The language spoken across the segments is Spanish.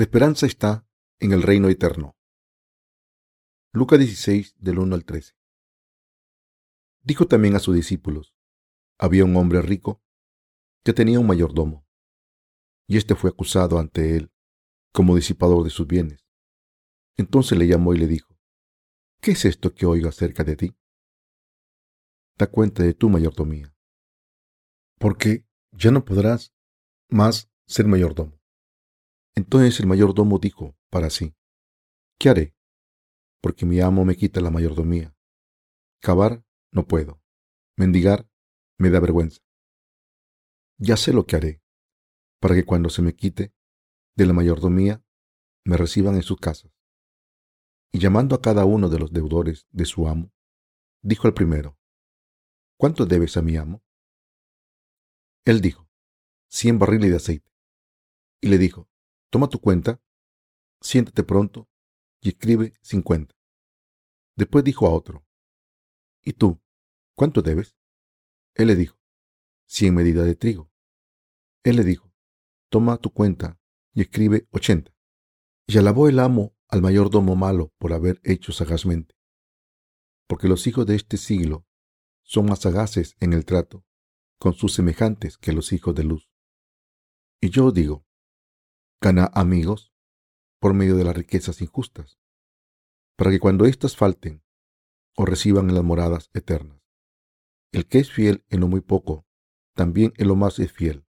Nuestra esperanza está en el reino eterno. Lucas 16, del 1 al 13. Dijo también a sus discípulos, había un hombre rico que tenía un mayordomo, y éste fue acusado ante él como disipador de sus bienes. Entonces le llamó y le dijo, ¿qué es esto que oigo acerca de ti? Da cuenta de tu mayordomía, porque ya no podrás más ser mayordomo. Entonces el mayordomo dijo para sí, ¿qué haré? Porque mi amo me quita la mayordomía. Cavar no puedo. Mendigar me da vergüenza. Ya sé lo que haré, para que cuando se me quite de la mayordomía, me reciban en sus casas. Y llamando a cada uno de los deudores de su amo, dijo al primero, ¿cuánto debes a mi amo? Él dijo, cien barriles de aceite. Y le dijo, Toma tu cuenta, siéntate pronto y escribe cincuenta. Después dijo a otro, ¿Y tú, cuánto debes? Él le dijo, cien medidas de trigo. Él le dijo, toma tu cuenta y escribe ochenta. Y alabó el amo al mayordomo malo por haber hecho sagazmente. Porque los hijos de este siglo son más sagaces en el trato con sus semejantes que los hijos de luz. Y yo digo, gana amigos por medio de las riquezas injustas, para que cuando éstas falten, o reciban en las moradas eternas. El que es fiel en lo muy poco, también en lo más es fiel,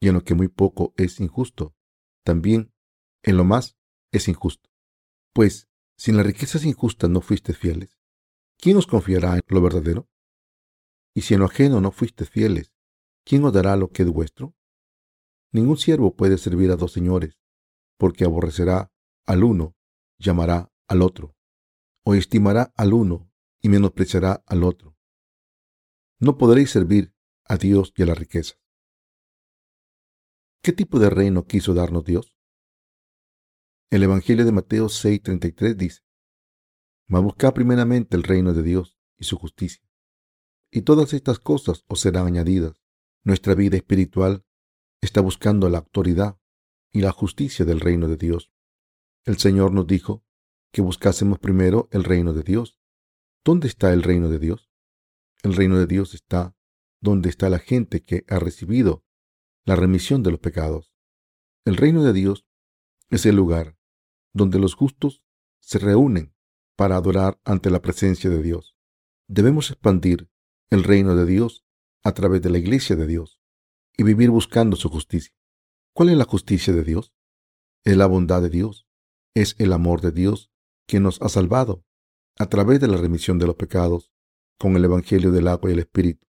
y en lo que muy poco es injusto, también en lo más es injusto. Pues, si en las riquezas injustas no fuiste fieles, ¿quién os confiará en lo verdadero? Y si en lo ajeno no fuiste fieles, ¿quién os dará lo que es vuestro? Ningún siervo puede servir a dos señores, porque aborrecerá al uno, llamará al otro, o estimará al uno y menospreciará al otro. No podréis servir a Dios y a la riqueza. ¿Qué tipo de reino quiso darnos Dios? El Evangelio de Mateo 6:33 dice, Mas buscad primeramente el reino de Dios y su justicia, y todas estas cosas os serán añadidas. Nuestra vida espiritual está buscando la autoridad y la justicia del reino de Dios. El Señor nos dijo que buscásemos primero el reino de Dios. ¿Dónde está el reino de Dios? El reino de Dios está donde está la gente que ha recibido la remisión de los pecados. El reino de Dios es el lugar donde los justos se reúnen para adorar ante la presencia de Dios. Debemos expandir el reino de Dios a través de la iglesia de Dios y vivir buscando su justicia. ¿Cuál es la justicia de Dios? Es la bondad de Dios, es el amor de Dios que nos ha salvado a través de la remisión de los pecados con el Evangelio del agua y el Espíritu.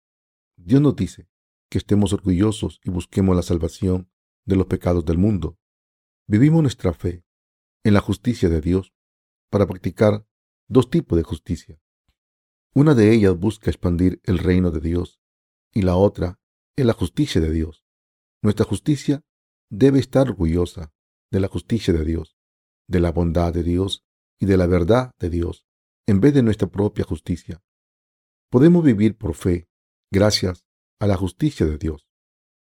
Dios nos dice que estemos orgullosos y busquemos la salvación de los pecados del mundo. Vivimos nuestra fe en la justicia de Dios para practicar dos tipos de justicia. Una de ellas busca expandir el reino de Dios y la otra la justicia de Dios. Nuestra justicia debe estar orgullosa de la justicia de Dios, de la bondad de Dios y de la verdad de Dios, en vez de nuestra propia justicia. Podemos vivir por fe, gracias a la justicia de Dios.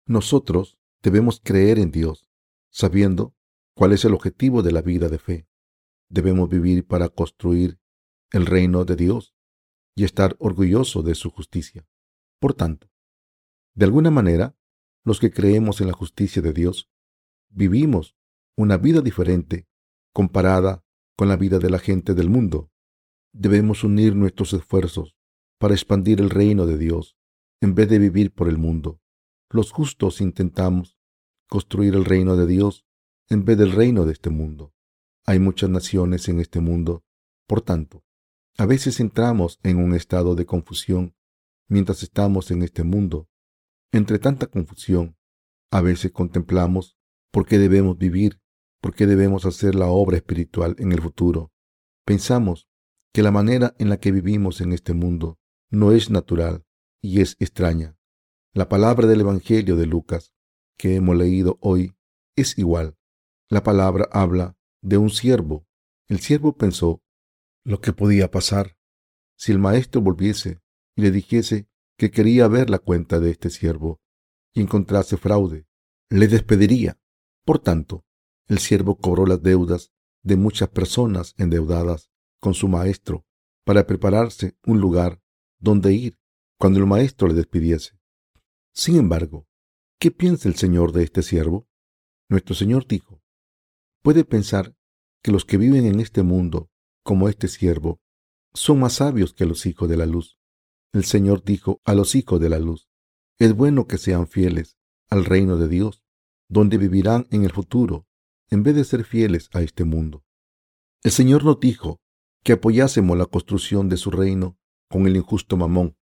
Nosotros debemos creer en Dios, sabiendo cuál es el objetivo de la vida de fe. Debemos vivir para construir el reino de Dios y estar orgullosos de su justicia. Por tanto, de alguna manera, los que creemos en la justicia de Dios, vivimos una vida diferente comparada con la vida de la gente del mundo. Debemos unir nuestros esfuerzos para expandir el reino de Dios en vez de vivir por el mundo. Los justos intentamos construir el reino de Dios en vez del reino de este mundo. Hay muchas naciones en este mundo, por tanto, a veces entramos en un estado de confusión mientras estamos en este mundo entre tanta confusión, a veces contemplamos por qué debemos vivir, por qué debemos hacer la obra espiritual en el futuro. Pensamos que la manera en la que vivimos en este mundo no es natural y es extraña. La palabra del Evangelio de Lucas que hemos leído hoy es igual. La palabra habla de un siervo. El siervo pensó lo que podía pasar si el maestro volviese y le dijese que quería ver la cuenta de este siervo y encontrase fraude, le despediría. Por tanto, El siervo cobró las deudas de muchas personas endeudadas con su maestro para prepararse un lugar donde ir cuando el maestro le despidiese. Sin embargo, ¿qué piensa el Señor de este siervo? Nuestro Señor dijo, puede pensar que los que viven en este mundo, como este siervo, son más sabios que los hijos de la luz. El Señor dijo a los hijos de la luz, es bueno que sean fieles al reino de Dios, donde vivirán en el futuro, en vez de ser fieles a este mundo. El Señor nos dijo que apoyásemos la construcción de su reino con el injusto mamón.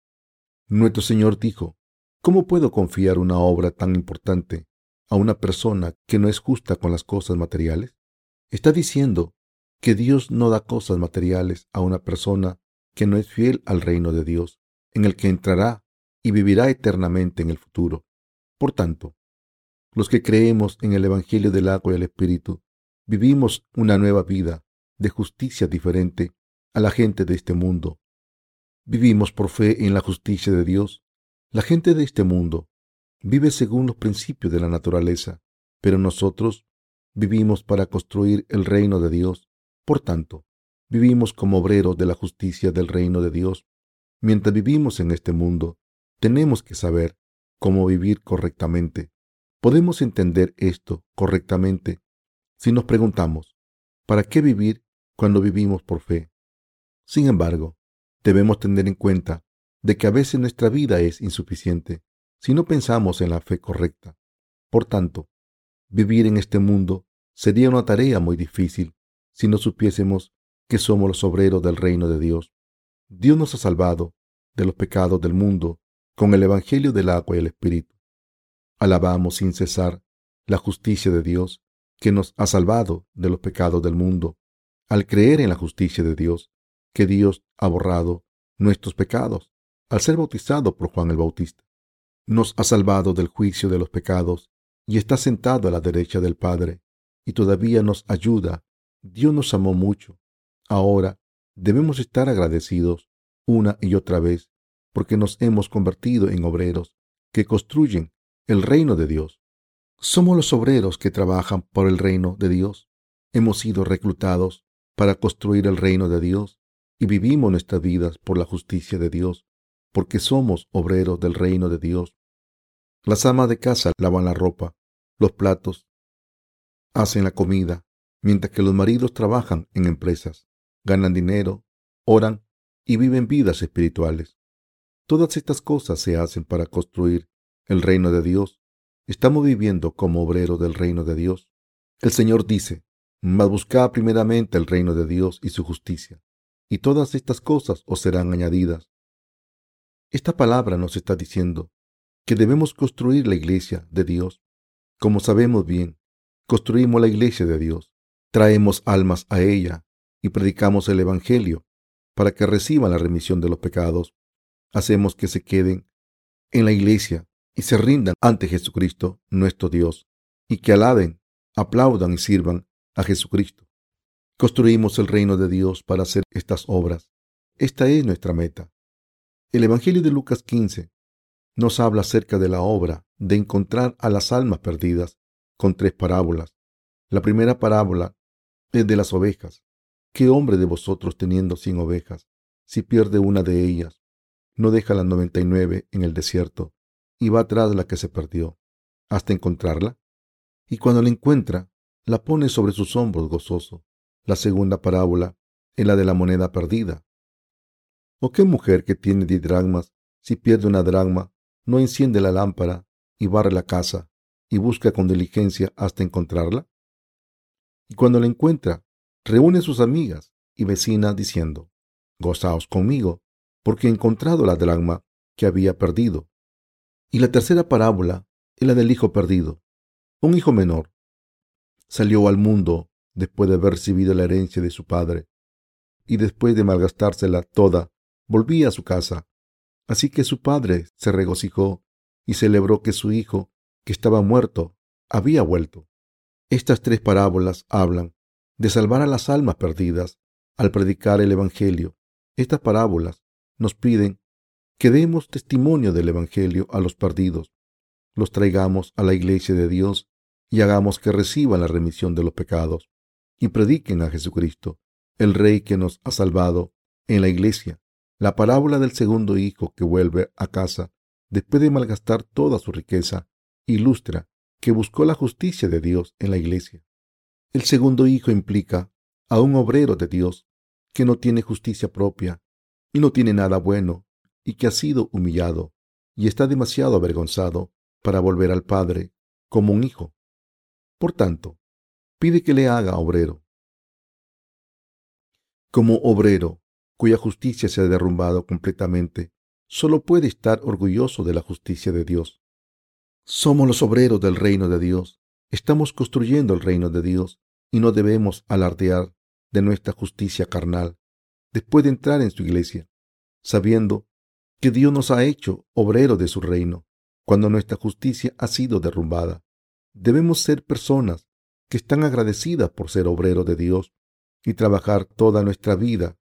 Nuestro Señor dijo, ¿cómo puedo confiar una obra tan importante a una persona que no es justa con las cosas materiales? Está diciendo que Dios no da cosas materiales a una persona que no es fiel al reino de Dios, en el que entrará y vivirá eternamente en el futuro. Por tanto, los que creemos en el Evangelio del agua y el Espíritu, vivimos una nueva vida de justicia diferente a la gente de este mundo. Vivimos por fe en la justicia de Dios. La gente de este mundo vive según los principios de la naturaleza, pero nosotros vivimos para construir el reino de Dios. Por tanto, vivimos como obreros de la justicia del reino de Dios. Mientras vivimos en este mundo, tenemos que saber cómo vivir correctamente. Podemos entender esto correctamente si nos preguntamos, ¿para qué vivir cuando vivimos por fe? Sin embargo, debemos tener en cuenta de que a veces nuestra vida es insuficiente si no pensamos en la fe correcta. Por tanto, vivir en este mundo sería una tarea muy difícil si no supiésemos que somos los obreros del reino de Dios. Dios nos ha salvado de los pecados del mundo con el Evangelio del agua y el Espíritu. Alabamos sin cesar la justicia de Dios que nos ha salvado de los pecados del mundo, al creer en la justicia de Dios, que Dios ha borrado nuestros pecados al ser bautizado por Juan el Bautista nos ha salvado del juicio de los pecados y está sentado a la derecha del Padre y todavía nos ayuda. Dios nos amó mucho. Ahora debemos estar agradecidos una y otra vez porque nos hemos convertido en obreros que construyen el reino de Dios. Somos los obreros que trabajan por el reino de Dios. Hemos sido reclutados para construir el reino de Dios y vivimos nuestras vidas por la justicia de Dios, porque somos obreros del reino de Dios. Las amas de casa lavan la ropa, los platos, hacen la comida, mientras que los maridos trabajan en empresas, ganan dinero, oran y viven vidas espirituales. Todas estas cosas se hacen para construir el reino de Dios. Estamos viviendo como obreros del reino de Dios. El Señor dice, mas buscad primeramente el reino de Dios y su justicia, y todas estas cosas os serán añadidas. Esta palabra nos está diciendo que debemos construir la iglesia de Dios. Como sabemos bien, construimos la iglesia de Dios, traemos almas a ella y predicamos el Evangelio para que reciban la remisión de los pecados. Hacemos que se queden en la iglesia y se rindan ante Jesucristo, nuestro Dios, y que alaben, aplaudan y sirvan a Jesucristo. Construimos el reino de Dios para hacer estas obras. Esta es nuestra meta. El Evangelio de Lucas 15 nos habla acerca de la obra de encontrar a las almas perdidas con tres parábolas. La primera parábola es de las ovejas. ¿Qué hombre de vosotros teniendo cien ovejas, si pierde una de ellas, no deja las noventa y nueve en el desierto y va tras la que se perdió, hasta encontrarla? Y cuando la encuentra, la pone sobre sus hombros gozoso. La segunda parábola es la de la moneda perdida. ¿O qué mujer que tiene diez dragmas, si pierde una dragma, no enciende la lámpara y barre la casa y busca con diligencia hasta encontrarla? Y cuando la encuentra, reúne sus amigas y vecinas diciendo, Gozaos conmigo, porque he encontrado la dragma que había perdido. Y la tercera parábola es la del hijo perdido. Un hijo menor salió al mundo después de haber recibido la herencia de su padre, y después de malgastársela toda, volvía a su casa Así que su padre se regocijó y celebró que su hijo, que estaba muerto, había vuelto. Estas tres parábolas hablan de salvar a las almas perdidas al predicar el Evangelio. Estas parábolas nos piden que demos testimonio del Evangelio a los perdidos, los traigamos a la iglesia de Dios y hagamos que reciban la remisión de los pecados y prediquen a Jesucristo, el Rey que nos ha salvado en la iglesia. La parábola del segundo hijo que vuelve a casa después de malgastar toda su riqueza ilustra que buscó la justicia de Dios en la iglesia. El segundo hijo implica a un obrero de Dios que no tiene justicia propia y no tiene nada bueno y que ha sido humillado y está demasiado avergonzado para volver al Padre como un hijo. Por tanto, pide que le haga obrero. Como obrero, cuya justicia se ha derrumbado completamente, solo puede estar orgulloso de la justicia de Dios. Somos los obreros del reino de Dios. Estamos construyendo el reino de Dios y no debemos alardear de nuestra justicia carnal después de entrar en su iglesia, sabiendo que Dios nos ha hecho obreros de su reino cuando nuestra justicia ha sido derrumbada. Debemos ser personas que están agradecidas por ser obreros de Dios y trabajar toda nuestra vida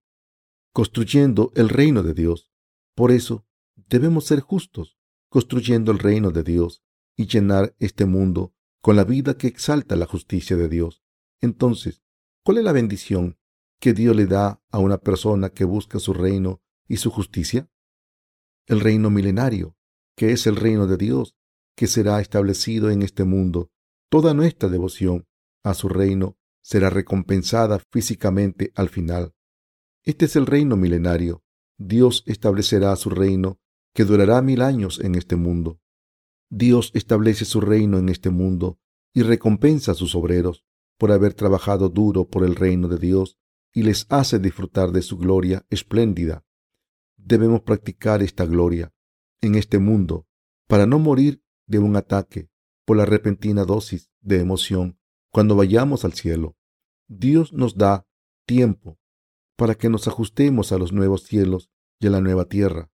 construyendo el reino de Dios. Por eso debemos ser justos, construyendo el reino de Dios y llenar este mundo con la vida que exalta la justicia de Dios. Entonces, ¿cuál es la bendición que Dios le da a una persona que busca su reino y su justicia? El reino milenario, que es el reino de Dios, que será establecido en este mundo. Toda nuestra devoción a su reino será recompensada físicamente al final. Este es el reino milenario. Dios establecerá su reino que durará mil años en este mundo. Dios establece su reino en este mundo y recompensa a sus obreros por haber trabajado duro por el reino de Dios y les hace disfrutar de su gloria espléndida. Debemos practicar esta gloria en este mundo para no morir de un ataque por la repentina dosis de emoción cuando vayamos al cielo. Dios nos da tiempo para que nos ajustemos a los nuevos cielos y a la nueva tierra.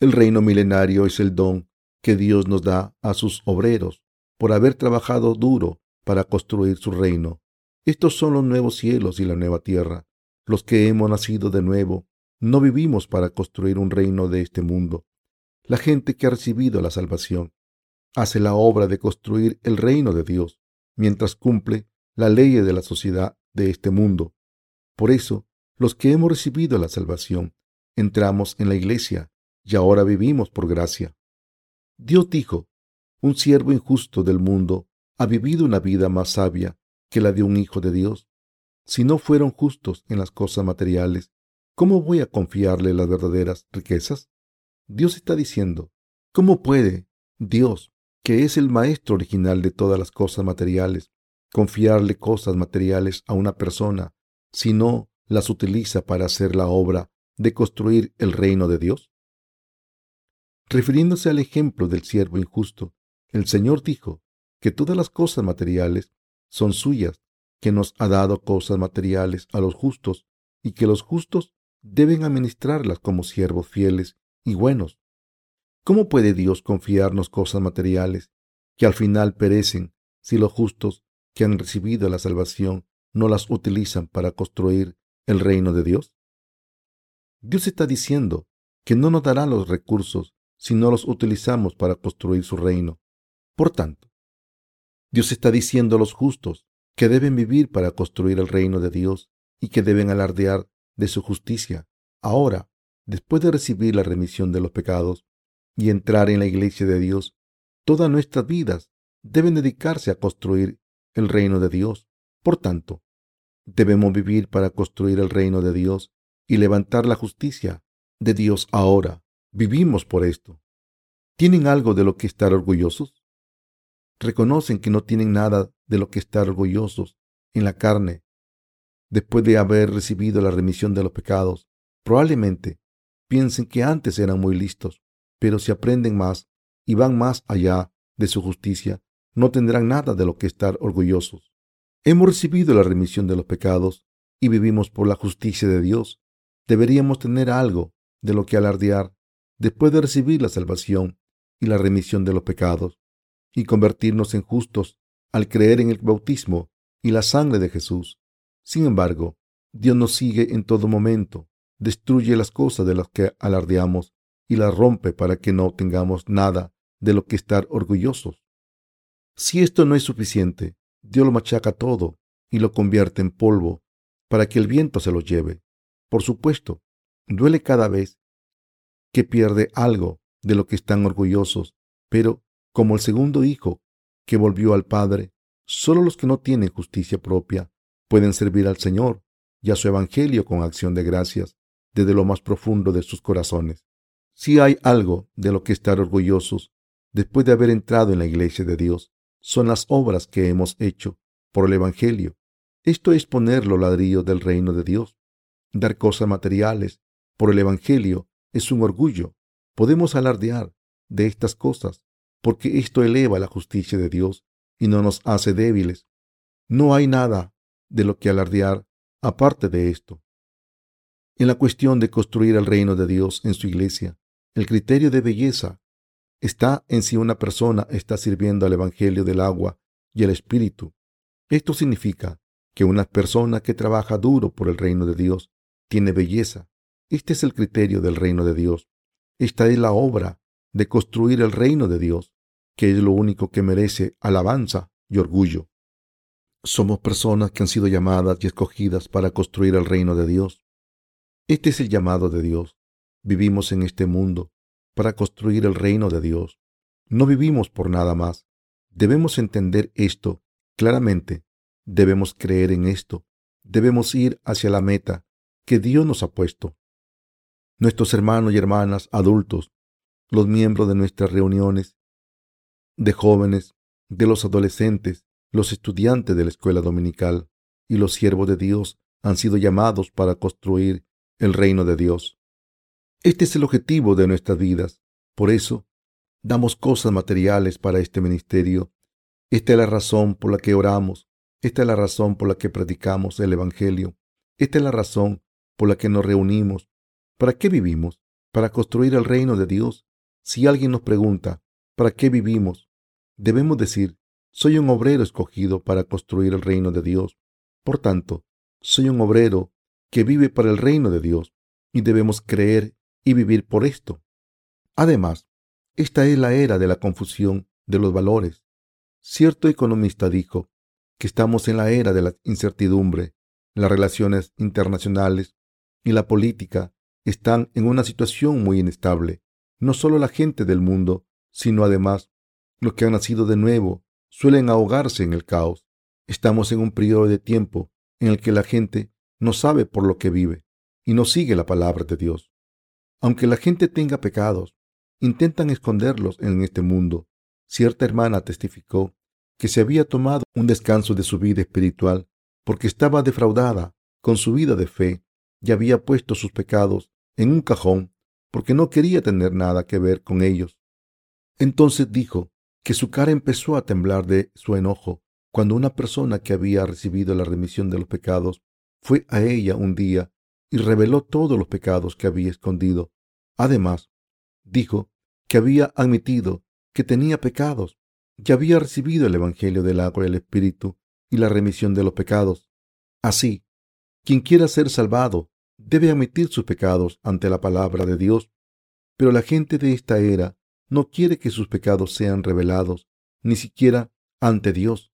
El reino milenario es el don que Dios nos da a sus obreros por haber trabajado duro para construir su reino. Estos son los nuevos cielos y la nueva tierra. Los que hemos nacido de nuevo no vivimos para construir un reino de este mundo. La gente que ha recibido la salvación hace la obra de construir el reino de Dios mientras cumple la ley de la sociedad de este mundo. Por eso, los que hemos recibido la salvación entramos en la iglesia y ahora vivimos por gracia. Dios dijo, un siervo injusto del mundo ha vivido una vida más sabia que la de un hijo de Dios. Si no fueron justos en las cosas materiales, ¿cómo voy a confiarle las verdaderas riquezas? Dios está diciendo, ¿cómo puede Dios, que es el maestro original de todas las cosas materiales, confiarle cosas materiales a una persona si no las utiliza para hacer la obra de construir el reino de Dios? Refiriéndose al ejemplo del siervo injusto, el Señor dijo que todas las cosas materiales son suyas, que nos ha dado cosas materiales a los justos y que los justos deben administrarlas como siervos fieles y buenos. ¿Cómo puede Dios confiarnos cosas materiales que al final perecen si los justos que han recibido la salvación no las utilizan para construir el reino de Dios? Dios está diciendo que no nos dará los recursos si no los utilizamos para construir su reino. Por tanto, Dios está diciendo a los justos que deben vivir para construir el reino de Dios y que deben alardear de su justicia. Ahora, después de recibir la remisión de los pecados y entrar en la iglesia de Dios, todas nuestras vidas deben dedicarse a construir el reino de Dios. Por tanto, debemos vivir para construir el reino de Dios y levantar la justicia de Dios ahora. Vivimos por esto. ¿Tienen algo de lo que estar orgullosos? Reconocen que no tienen nada de lo que estar orgullosos en la carne después de haber recibido la remisión de los pecados. Probablemente piensen que antes eran muy listos, pero si aprenden más y van más allá de su justicia, no tendrán nada de lo que estar orgullosos. Hemos recibido la remisión de los pecados y vivimos por la justicia de Dios. Deberíamos tener algo de lo que alardear después de recibir la salvación y la remisión de los pecados, y convertirnos en justos al creer en el bautismo y la sangre de Jesús. Sin embargo, Dios nos sigue en todo momento, destruye las cosas de las que alardeamos y las rompe para que no tengamos nada de lo que estar orgullosos. Si esto no es suficiente, Dios lo machaca todo y lo convierte en polvo para que el viento se lo lleve. Por supuesto, duele cada vez que pierde algo de lo que están orgullosos, pero como el segundo hijo que volvió al Padre, solo los que no tienen justicia propia pueden servir al Señor y a su Evangelio con acción de gracias desde lo más profundo de sus corazones. Si hay algo de lo que estar orgullosos después de haber entrado en la iglesia de Dios, son las obras que hemos hecho por el Evangelio. Esto es poner los ladrillos del reino de Dios. Dar cosas materiales por el Evangelio es un orgullo. Podemos alardear de estas cosas porque esto eleva la justicia de Dios y no nos hace débiles. No hay nada de lo que alardear aparte de esto. En la cuestión de construir el reino de Dios en su iglesia, el criterio de belleza está en si una persona está sirviendo al Evangelio del agua y el Espíritu. Esto significa que una persona que trabaja duro por el reino de Dios tiene belleza. Este es el criterio del reino de Dios. Esta es la obra de construir el reino de Dios, que es lo único que merece alabanza y orgullo. Somos personas que han sido llamadas y escogidas para construir el reino de Dios. Este es el llamado de Dios. Vivimos en este mundo para construir el reino de Dios. No vivimos por nada más. Debemos entender esto claramente. Debemos creer en esto. Debemos ir hacia la meta que Dios nos ha puesto. Nuestros hermanos y hermanas adultos, los miembros de nuestras reuniones, de jóvenes, de los adolescentes, los estudiantes de la escuela dominical y los siervos de Dios han sido llamados para construir el reino de Dios. Este es el objetivo de nuestras vidas. Por eso, damos cosas materiales para este ministerio. Esta es la razón por la que oramos. Esta es la razón por la que predicamos el Evangelio. Esta es la razón por la que nos reunimos. ¿Para qué vivimos? Para construir el reino de Dios. Si alguien nos pregunta, ¿para qué vivimos? Debemos decir, soy un obrero escogido para construir el reino de Dios. Por tanto, soy un obrero que vive para el reino de Dios y debemos creer y vivir por esto. Además, esta es la era de la confusión de los valores. Cierto economista dijo que estamos en la era de la incertidumbre. Las relaciones internacionales y la política están en una situación muy inestable. No solo la gente del mundo, sino además los que han nacido de nuevo suelen ahogarse en el caos. Estamos en un periodo de tiempo en el que la gente no sabe por lo que vive y no sigue la palabra de Dios. Aunque la gente tenga pecados, intentan esconderlos en este mundo. Cierta hermana testificó que se había tomado un descanso de su vida espiritual porque estaba defraudada con su vida de fe y había puesto sus pecados en un cajón porque no quería tener nada que ver con ellos. Entonces dijo que su cara empezó a temblar de su enojo cuando una persona que había recibido la remisión de los pecados fue a ella un día y reveló todos los pecados que había escondido. Además, dijo que había admitido que tenía pecados, que había recibido el Evangelio del agua y el Espíritu y la remisión de los pecados. Así, quien quiera ser salvado debe admitir sus pecados ante la palabra de Dios, pero la gente de esta era no quiere que sus pecados sean revelados, ni siquiera ante Dios.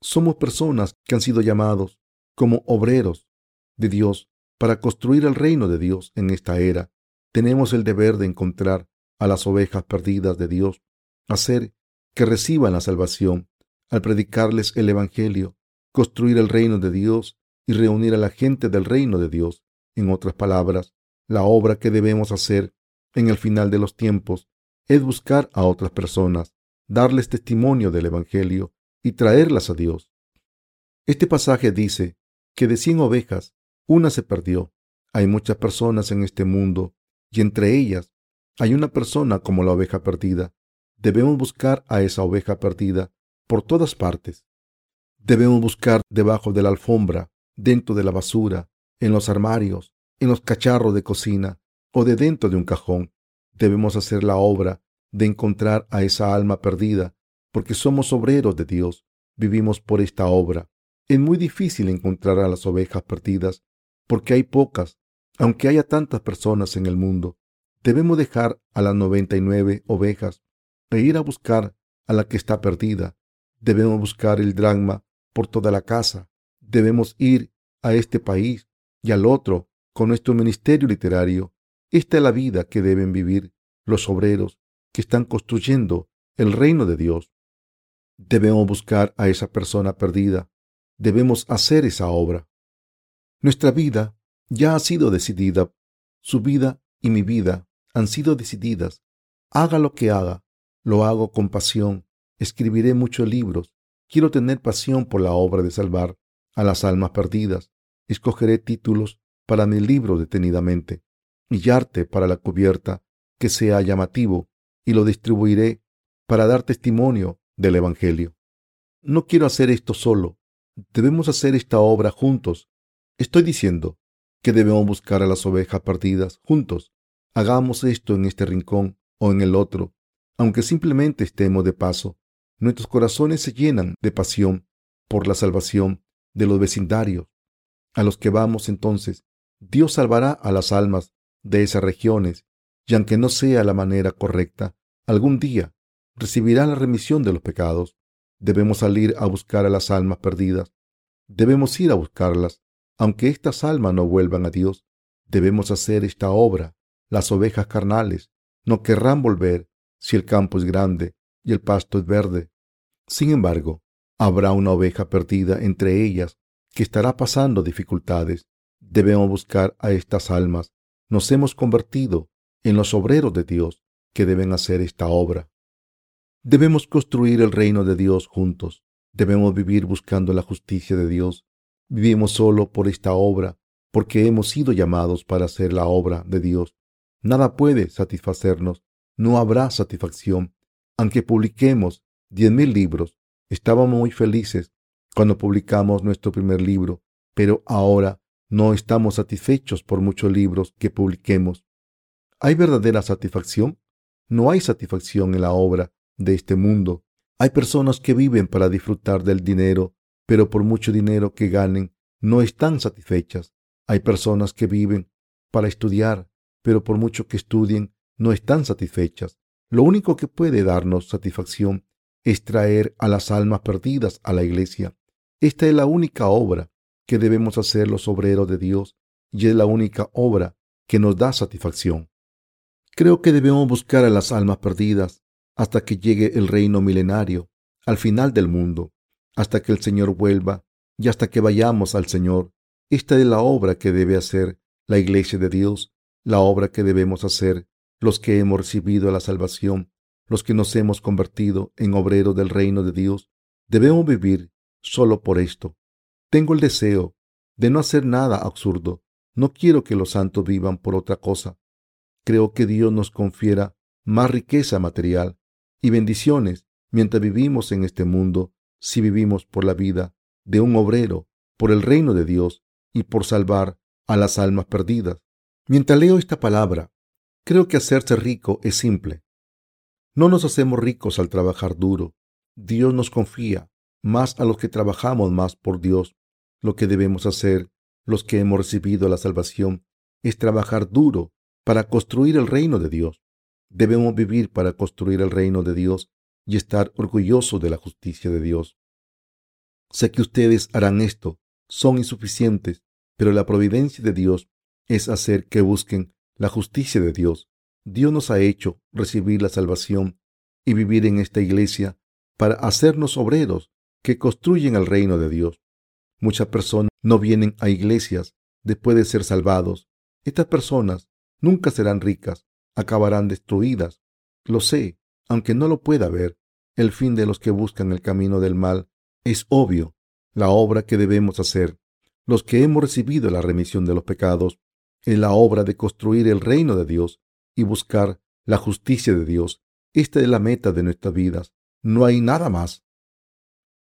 Somos personas que han sido llamados como obreros de Dios para construir el reino de Dios en esta era. Tenemos el deber de encontrar a las ovejas perdidas de Dios, hacer que reciban la salvación, al predicarles el Evangelio, construir el reino de Dios y reunir a la gente del reino de Dios. En otras palabras, la obra que debemos hacer en el final de los tiempos es buscar a otras personas, darles testimonio del Evangelio y traerlas a Dios. Este pasaje dice que de cien ovejas una se perdió. Hay muchas personas en este mundo y entre ellas hay una persona como la oveja perdida. Debemos buscar a esa oveja perdida por todas partes. Debemos buscar debajo de la alfombra, dentro de la basura, en los armarios, en los cacharros de cocina o de dentro de un cajón. Debemos hacer la obra de encontrar a esa alma perdida, porque somos obreros de Dios. Vivimos por esta obra. Es muy difícil encontrar a las ovejas perdidas porque hay pocas, aunque haya tantas personas en el mundo. Debemos dejar a las noventa y nueve ovejas e ir a buscar a la que está perdida. Debemos buscar el drama por toda la casa. Debemos ir a este país y al otro con nuestro ministerio literario. Esta es la vida que deben vivir los obreros que están construyendo el reino de Dios. Debemos buscar a esa persona perdida. Debemos hacer esa obra. Nuestra vida ya ha sido decidida. Su vida y mi vida han sido decididas. Haga lo que haga, lo hago con pasión. Escribiré muchos libros. Quiero tener pasión por la obra de salvar a las almas perdidas. Escogeré títulos para mi libro detenidamente y arte para la cubierta que sea llamativo y lo distribuiré para dar testimonio del Evangelio. No quiero hacer esto solo. Debemos hacer esta obra juntos. Estoy diciendo que debemos buscar a las ovejas perdidas juntos. Hagamos esto en este rincón o en el otro, aunque simplemente estemos de paso. Nuestros corazones se llenan de pasión por la salvación de los vecindarios. A los que vamos entonces, Dios salvará a las almas de esas regiones, y aunque no sea la manera correcta, algún día recibirá la remisión de los pecados. Debemos salir a buscar a las almas perdidas. Debemos ir a buscarlas, aunque estas almas no vuelvan a Dios. Debemos hacer esta obra. Las ovejas carnales no querrán volver si el campo es grande y el pasto es verde. Sin embargo, habrá una oveja perdida entre ellas que estará pasando dificultades. Debemos buscar a estas almas. Nos hemos convertido en los obreros de Dios que deben hacer esta obra. Debemos construir el reino de Dios juntos. Debemos vivir buscando la justicia de Dios. Vivimos solo por esta obra, porque hemos sido llamados para hacer la obra de Dios. Nada puede satisfacernos. No habrá satisfacción. Aunque publiquemos diez mil libros, estábamos muy felices cuando publicamos nuestro primer libro, pero ahora no estamos satisfechos por muchos libros que publiquemos. ¿Hay verdadera satisfacción? No hay satisfacción en la obra de este mundo. Hay personas que viven para disfrutar del dinero, pero por mucho dinero que ganen, no están satisfechas. Hay personas que viven para estudiar, pero por mucho que estudien, no están satisfechas. Lo único que puede darnos satisfacción es traer a las almas perdidas a la iglesia. Esta es la única obra que debemos hacer los obreros de Dios y es la única obra que nos da satisfacción. Creo que debemos buscar a las almas perdidas hasta que llegue el reino milenario, al final del mundo, hasta que el Señor vuelva y hasta que vayamos al Señor. Esta es la obra que debe hacer la iglesia de Dios, la obra que debemos hacer los que hemos recibido la salvación, los que nos hemos convertido en obreros del reino de Dios. Debemos vivir solo por esto. Tengo el deseo de no hacer nada absurdo. No quiero que los santos vivan por otra cosa. Creo que Dios nos confiera más riqueza material y bendiciones mientras vivimos en este mundo si vivimos por la vida de un obrero, por el reino de Dios y por salvar a las almas perdidas. Mientras leo esta palabra, creo que hacerse rico es simple. No nos hacemos ricos al trabajar duro. Dios nos confía más a los que trabajamos más por Dios. Lo que debemos hacer, los que hemos recibido la salvación, es trabajar duro para construir el reino de Dios. Debemos vivir para construir el reino de Dios y estar orgullosos de la justicia de Dios. Sé que ustedes harán esto, son insuficientes, pero la providencia de Dios es hacer que busquen la justicia de Dios. Dios nos ha hecho recibir la salvación y vivir en esta iglesia para hacernos obreros que construyen el reino de Dios. Muchas personas no vienen a iglesias después de ser salvados. Estas personas nunca serán ricas acabarán destruidas. Lo sé, aunque no lo pueda ver. El fin de los que buscan el camino del mal es obvio. La obra que debemos hacer, los que hemos recibido la remisión de los pecados, es la obra de construir el reino de Dios y buscar la justicia de Dios. Esta es la meta de nuestras vidas. No hay nada más.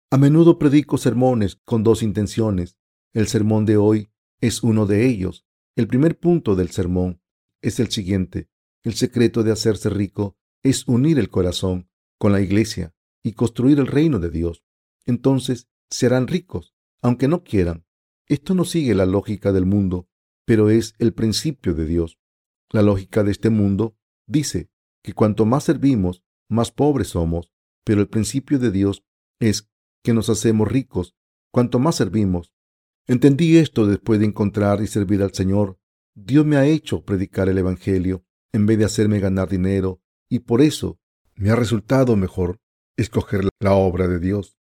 A menudo predico sermones con dos intenciones. El sermón de hoy es uno de ellos. El primer punto del sermón es el siguiente. El secreto de hacerse rico es unir el corazón con la iglesia y construir el reino de Dios. Entonces serán ricos, aunque no quieran. Esto no sigue la lógica del mundo, pero es el principio de Dios. La lógica de este mundo dice que cuanto más servimos, más pobres somos, pero el principio de Dios es que nos hacemos ricos cuanto más servimos. Entendí esto después de encontrar y servir al Señor. Dios me ha hecho predicar el Evangelio en vez de hacerme ganar dinero y por eso me ha resultado mejor escoger la obra de Dios.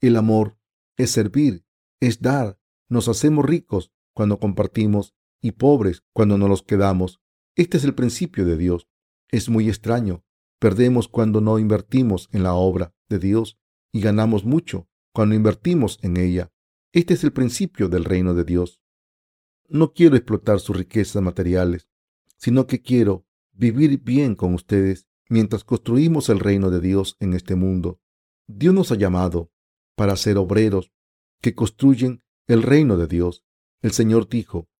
El amor es servir, es dar. Nos hacemos ricos cuando compartimos y pobres cuando no los quedamos. Este es el principio de Dios. Es muy extraño. Perdemos cuando no invertimos en la obra de Dios y ganamos mucho cuando invertimos en ella. Este es el principio del reino de Dios. No quiero explotar sus riquezas materiales, sino que quiero vivir bien con ustedes mientras construimos el reino de Dios en este mundo. Dios nos ha llamado para ser obreros que construyen el reino de Dios. El Señor dijo,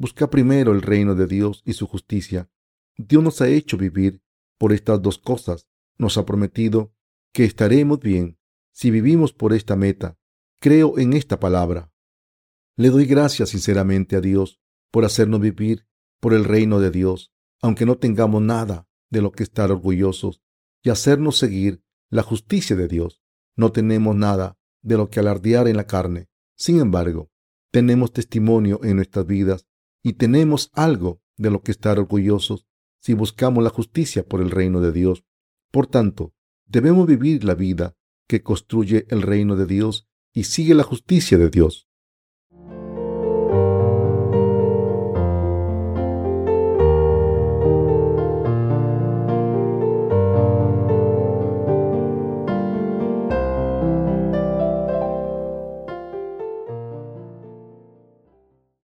busca primero el reino de Dios y su justicia. Dios nos ha hecho vivir por estas dos cosas. Nos ha prometido que estaremos bien si vivimos por esta meta. Creo en esta palabra. Le doy gracias sinceramente a Dios por hacernos vivir por el reino de Dios, aunque no tengamos nada de lo que estar orgullosos y hacernos seguir la justicia de Dios. No tenemos nada de lo que alardear en la carne. Sin embargo, tenemos testimonio en nuestras vidas y tenemos algo de lo que estar orgullosos si buscamos la justicia por el reino de Dios. Por tanto, debemos vivir la vida que construye el reino de Dios y sigue la justicia de Dios.